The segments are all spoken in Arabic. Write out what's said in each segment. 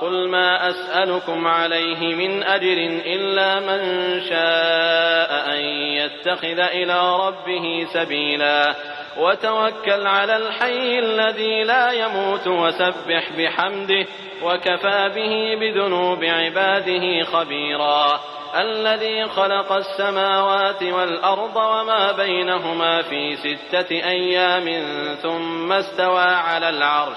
قل ما أسألكم عليه من أجر إلا من شاء أن يتخذ إلى ربه سبيلا. وتوكل على الحي الذي لا يموت وسبح بحمده وكفى به بذنوب عباده خبيرا. الذي خلق السماوات والأرض وما بينهما في ستة أيام ثم استوى على العرش.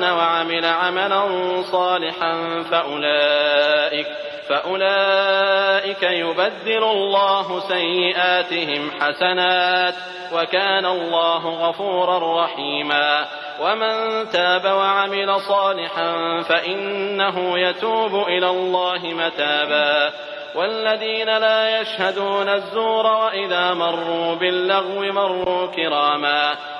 وعمل عملا صالحا فأولئك فأولئك يبدل الله سيئاتهم حسنات وكان الله غفورا رحيما. ومن تاب وعمل صالحا فإنه يتوب إلى الله متابا. والذين لا يشهدون الزور وإذا مروا باللغو مروا كراما.